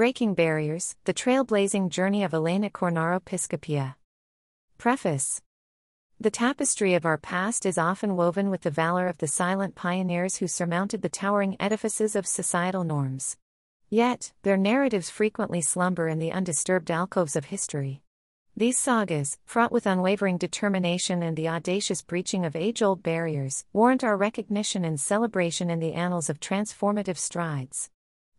Breaking Barriers The Trailblazing Journey of Elena Cornaro Piscopia. Preface The tapestry of our past is often woven with the valor of the silent pioneers who surmounted the towering edifices of societal norms. Yet, their narratives frequently slumber in the undisturbed alcoves of history. These sagas, fraught with unwavering determination and the audacious breaching of age old barriers, warrant our recognition and celebration in the annals of transformative strides.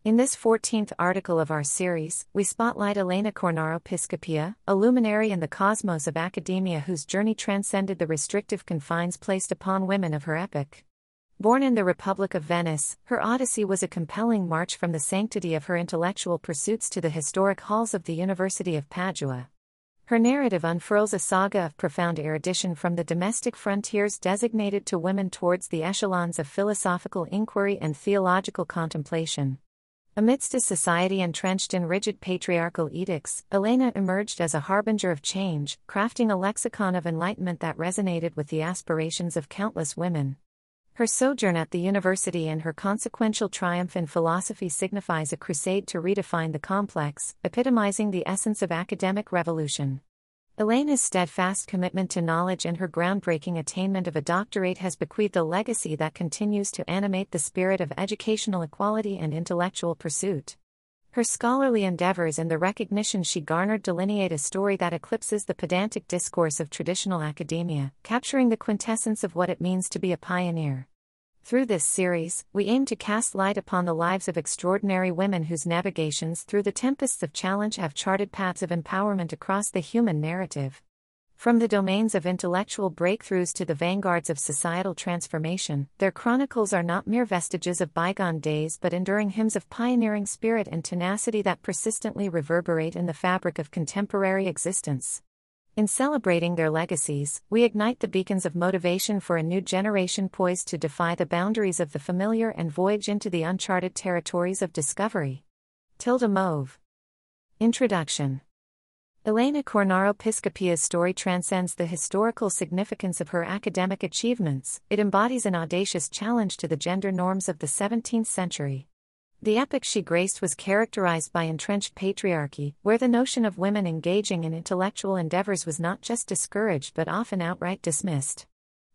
In this 14th article of our series, we spotlight Elena Cornaro Piscopia, a luminary in the cosmos of academia whose journey transcended the restrictive confines placed upon women of her epoch. Born in the Republic of Venice, her odyssey was a compelling march from the sanctity of her intellectual pursuits to the historic halls of the University of Padua. Her narrative unfurls a saga of profound erudition from the domestic frontiers designated to women towards the echelons of philosophical inquiry and theological contemplation. Amidst a society entrenched in rigid patriarchal edicts, Elena emerged as a harbinger of change, crafting a lexicon of enlightenment that resonated with the aspirations of countless women. Her sojourn at the university and her consequential triumph in philosophy signifies a crusade to redefine the complex, epitomizing the essence of academic revolution. Elena's steadfast commitment to knowledge and her groundbreaking attainment of a doctorate has bequeathed a legacy that continues to animate the spirit of educational equality and intellectual pursuit. Her scholarly endeavors and the recognition she garnered delineate a story that eclipses the pedantic discourse of traditional academia, capturing the quintessence of what it means to be a pioneer. Through this series, we aim to cast light upon the lives of extraordinary women whose navigations through the tempests of challenge have charted paths of empowerment across the human narrative. From the domains of intellectual breakthroughs to the vanguards of societal transformation, their chronicles are not mere vestiges of bygone days but enduring hymns of pioneering spirit and tenacity that persistently reverberate in the fabric of contemporary existence. In celebrating their legacies, we ignite the beacons of motivation for a new generation poised to defy the boundaries of the familiar and voyage into the uncharted territories of discovery. Tilda Mauve. Introduction Elena Cornaro Piscopia's story transcends the historical significance of her academic achievements, it embodies an audacious challenge to the gender norms of the 17th century. The epoch she graced was characterized by entrenched patriarchy, where the notion of women engaging in intellectual endeavors was not just discouraged but often outright dismissed.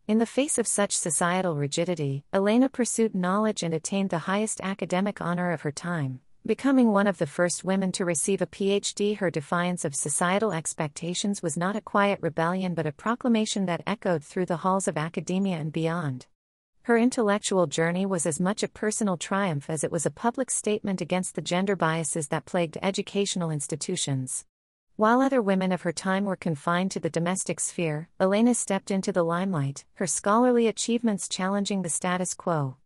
In the face of such societal rigidity, Elena pursued knowledge and attained the highest academic honor of her time, becoming one of the first women to receive a PhD. Her defiance of societal expectations was not a quiet rebellion but a proclamation that echoed through the halls of academia and beyond. Her intellectual journey was as much a personal triumph as it was a public statement against the gender biases that plagued educational institutions. While other women of her time were confined to the domestic sphere, Elena stepped into the limelight, her scholarly achievements challenging the status quo.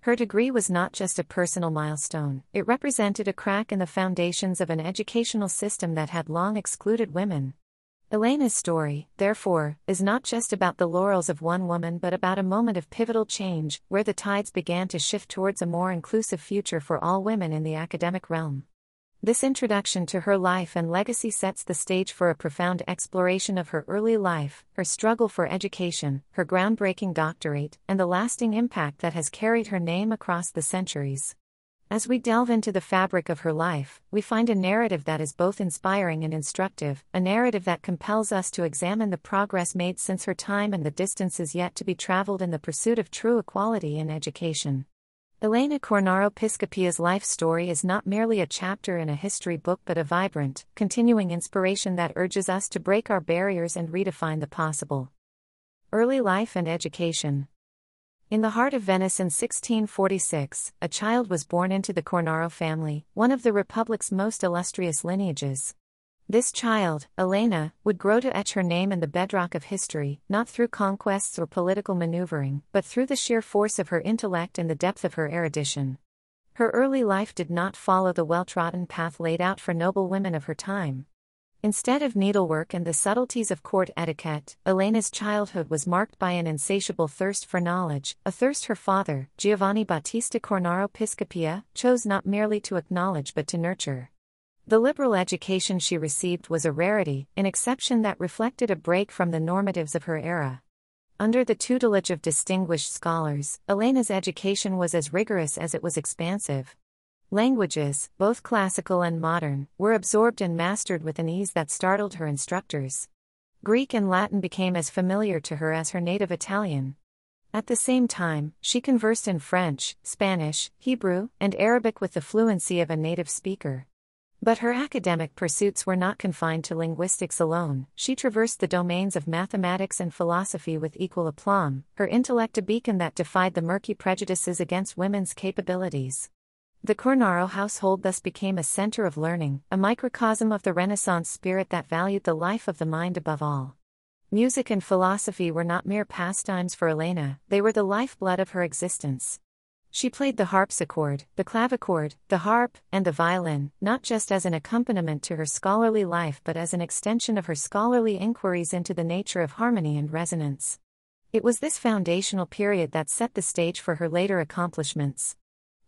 Her degree was not just a personal milestone, it represented a crack in the foundations of an educational system that had long excluded women. Elena's story, therefore, is not just about the laurels of one woman but about a moment of pivotal change, where the tides began to shift towards a more inclusive future for all women in the academic realm. This introduction to her life and legacy sets the stage for a profound exploration of her early life, her struggle for education, her groundbreaking doctorate, and the lasting impact that has carried her name across the centuries. As we delve into the fabric of her life, we find a narrative that is both inspiring and instructive, a narrative that compels us to examine the progress made since her time and the distances yet to be traveled in the pursuit of true equality in education. Elena Cornaro Piscopia's life story is not merely a chapter in a history book but a vibrant, continuing inspiration that urges us to break our barriers and redefine the possible. Early life and education. In the heart of Venice in 1646, a child was born into the Cornaro family, one of the Republic's most illustrious lineages. This child, Elena, would grow to etch her name in the bedrock of history, not through conquests or political maneuvering, but through the sheer force of her intellect and the depth of her erudition. Her early life did not follow the well trodden path laid out for noble women of her time. Instead of needlework and the subtleties of court etiquette, Elena's childhood was marked by an insatiable thirst for knowledge, a thirst her father, Giovanni Battista Cornaro Piscopia, chose not merely to acknowledge but to nurture. The liberal education she received was a rarity, an exception that reflected a break from the normatives of her era. Under the tutelage of distinguished scholars, Elena's education was as rigorous as it was expansive. Languages, both classical and modern, were absorbed and mastered with an ease that startled her instructors. Greek and Latin became as familiar to her as her native Italian. At the same time, she conversed in French, Spanish, Hebrew, and Arabic with the fluency of a native speaker. But her academic pursuits were not confined to linguistics alone, she traversed the domains of mathematics and philosophy with equal aplomb, her intellect a beacon that defied the murky prejudices against women's capabilities. The Cornaro household thus became a center of learning, a microcosm of the Renaissance spirit that valued the life of the mind above all. Music and philosophy were not mere pastimes for Elena, they were the lifeblood of her existence. She played the harpsichord, the clavichord, the harp, and the violin, not just as an accompaniment to her scholarly life but as an extension of her scholarly inquiries into the nature of harmony and resonance. It was this foundational period that set the stage for her later accomplishments.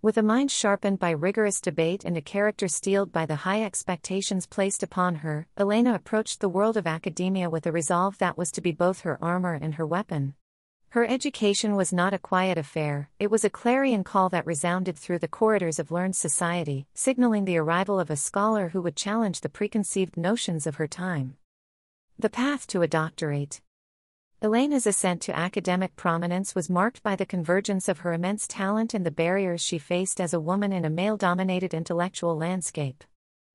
With a mind sharpened by rigorous debate and a character steeled by the high expectations placed upon her, Elena approached the world of academia with a resolve that was to be both her armor and her weapon. Her education was not a quiet affair, it was a clarion call that resounded through the corridors of learned society, signaling the arrival of a scholar who would challenge the preconceived notions of her time. The path to a doctorate. Elena's ascent to academic prominence was marked by the convergence of her immense talent and the barriers she faced as a woman in a male dominated intellectual landscape.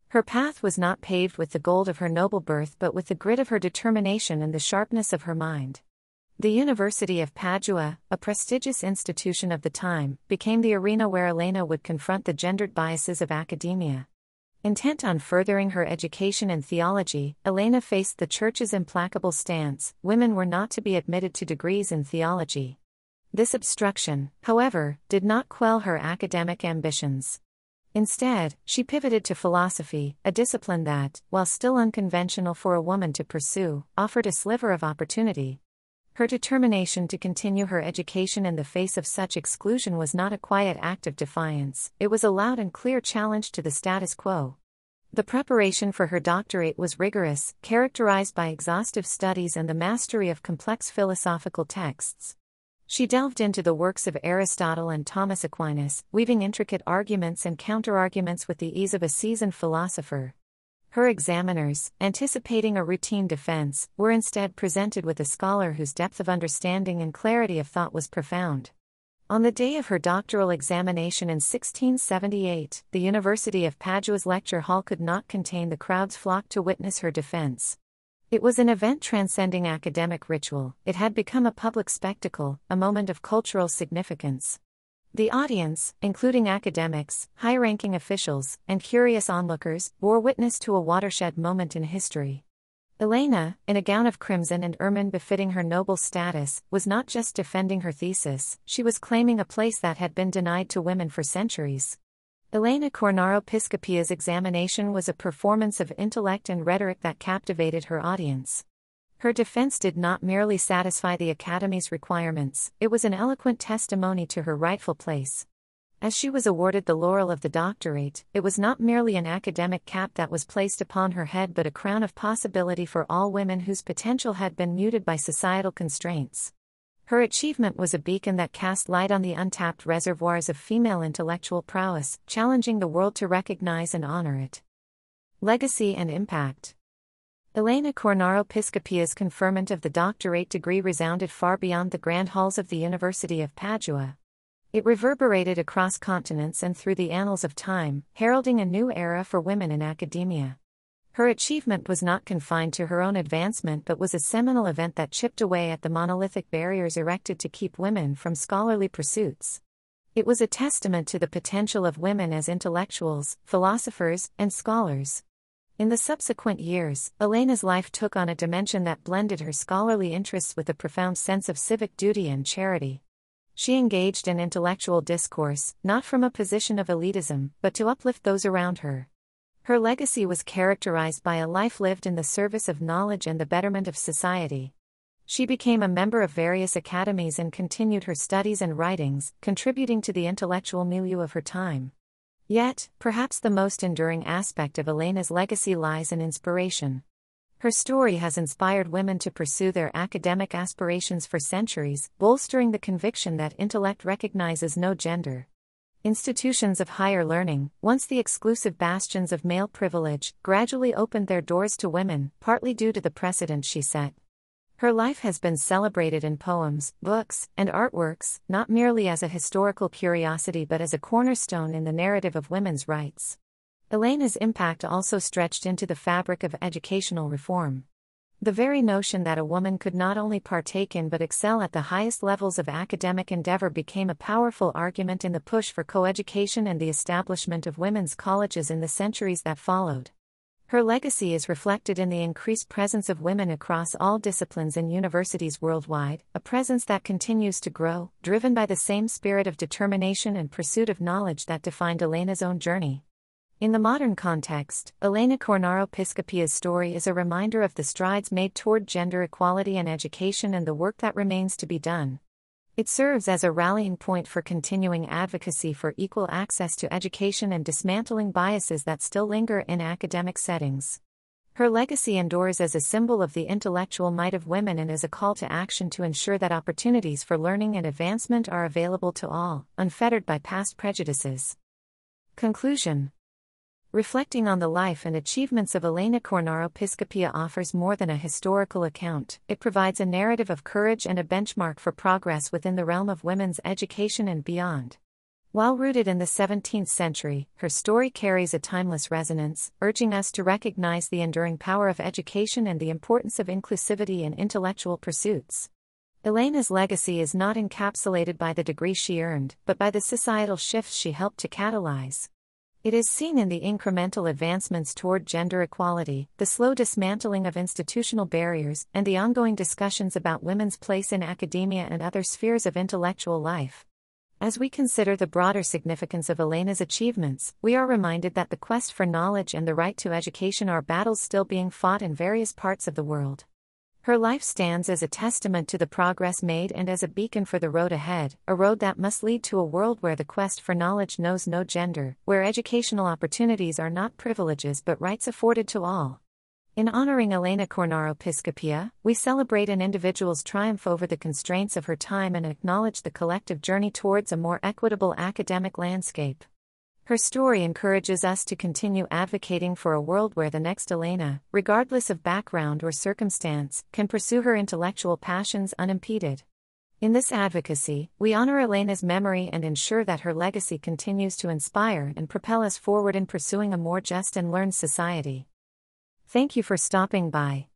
Her path was not paved with the gold of her noble birth but with the grit of her determination and the sharpness of her mind. The University of Padua, a prestigious institution of the time, became the arena where Elena would confront the gendered biases of academia. Intent on furthering her education in theology, Elena faced the Church's implacable stance women were not to be admitted to degrees in theology. This obstruction, however, did not quell her academic ambitions. Instead, she pivoted to philosophy, a discipline that, while still unconventional for a woman to pursue, offered a sliver of opportunity. Her determination to continue her education in the face of such exclusion was not a quiet act of defiance, it was a loud and clear challenge to the status quo. The preparation for her doctorate was rigorous, characterized by exhaustive studies and the mastery of complex philosophical texts. She delved into the works of Aristotle and Thomas Aquinas, weaving intricate arguments and counterarguments with the ease of a seasoned philosopher. Her examiners, anticipating a routine defense, were instead presented with a scholar whose depth of understanding and clarity of thought was profound. On the day of her doctoral examination in 1678, the University of Padua's lecture hall could not contain the crowds flocked to witness her defense. It was an event transcending academic ritual, it had become a public spectacle, a moment of cultural significance. The audience, including academics, high ranking officials, and curious onlookers, bore witness to a watershed moment in history. Elena, in a gown of crimson and ermine befitting her noble status, was not just defending her thesis, she was claiming a place that had been denied to women for centuries. Elena Cornaro Piscopia's examination was a performance of intellect and rhetoric that captivated her audience. Her defense did not merely satisfy the Academy's requirements, it was an eloquent testimony to her rightful place. As she was awarded the laurel of the doctorate, it was not merely an academic cap that was placed upon her head but a crown of possibility for all women whose potential had been muted by societal constraints. Her achievement was a beacon that cast light on the untapped reservoirs of female intellectual prowess, challenging the world to recognize and honor it. Legacy and Impact Elena Cornaro Piscopia's conferment of the doctorate degree resounded far beyond the grand halls of the University of Padua. It reverberated across continents and through the annals of time, heralding a new era for women in academia. Her achievement was not confined to her own advancement but was a seminal event that chipped away at the monolithic barriers erected to keep women from scholarly pursuits. It was a testament to the potential of women as intellectuals, philosophers, and scholars. In the subsequent years, Elena's life took on a dimension that blended her scholarly interests with a profound sense of civic duty and charity. She engaged in intellectual discourse, not from a position of elitism, but to uplift those around her. Her legacy was characterized by a life lived in the service of knowledge and the betterment of society. She became a member of various academies and continued her studies and writings, contributing to the intellectual milieu of her time. Yet, perhaps the most enduring aspect of Elena's legacy lies in inspiration. Her story has inspired women to pursue their academic aspirations for centuries, bolstering the conviction that intellect recognizes no gender. Institutions of higher learning, once the exclusive bastions of male privilege, gradually opened their doors to women, partly due to the precedent she set. Her life has been celebrated in poems, books, and artworks, not merely as a historical curiosity but as a cornerstone in the narrative of women's rights. Elena's impact also stretched into the fabric of educational reform. The very notion that a woman could not only partake in but excel at the highest levels of academic endeavor became a powerful argument in the push for coeducation and the establishment of women's colleges in the centuries that followed. Her legacy is reflected in the increased presence of women across all disciplines in universities worldwide, a presence that continues to grow, driven by the same spirit of determination and pursuit of knowledge that defined Elena's own journey. In the modern context, Elena Cornaro Piscopia's story is a reminder of the strides made toward gender equality and education and the work that remains to be done. It serves as a rallying point for continuing advocacy for equal access to education and dismantling biases that still linger in academic settings. Her legacy endures as a symbol of the intellectual might of women and as a call to action to ensure that opportunities for learning and advancement are available to all, unfettered by past prejudices. Conclusion Reflecting on the life and achievements of Elena Cornaro Piscopia offers more than a historical account, it provides a narrative of courage and a benchmark for progress within the realm of women's education and beyond. While rooted in the 17th century, her story carries a timeless resonance, urging us to recognize the enduring power of education and the importance of inclusivity in intellectual pursuits. Elena's legacy is not encapsulated by the degree she earned, but by the societal shifts she helped to catalyze. It is seen in the incremental advancements toward gender equality, the slow dismantling of institutional barriers, and the ongoing discussions about women's place in academia and other spheres of intellectual life. As we consider the broader significance of Elena's achievements, we are reminded that the quest for knowledge and the right to education are battles still being fought in various parts of the world. Her life stands as a testament to the progress made and as a beacon for the road ahead, a road that must lead to a world where the quest for knowledge knows no gender, where educational opportunities are not privileges but rights afforded to all. In honoring Elena Cornaro Piscopia, we celebrate an individual's triumph over the constraints of her time and acknowledge the collective journey towards a more equitable academic landscape. Her story encourages us to continue advocating for a world where the next Elena, regardless of background or circumstance, can pursue her intellectual passions unimpeded. In this advocacy, we honor Elena's memory and ensure that her legacy continues to inspire and propel us forward in pursuing a more just and learned society. Thank you for stopping by.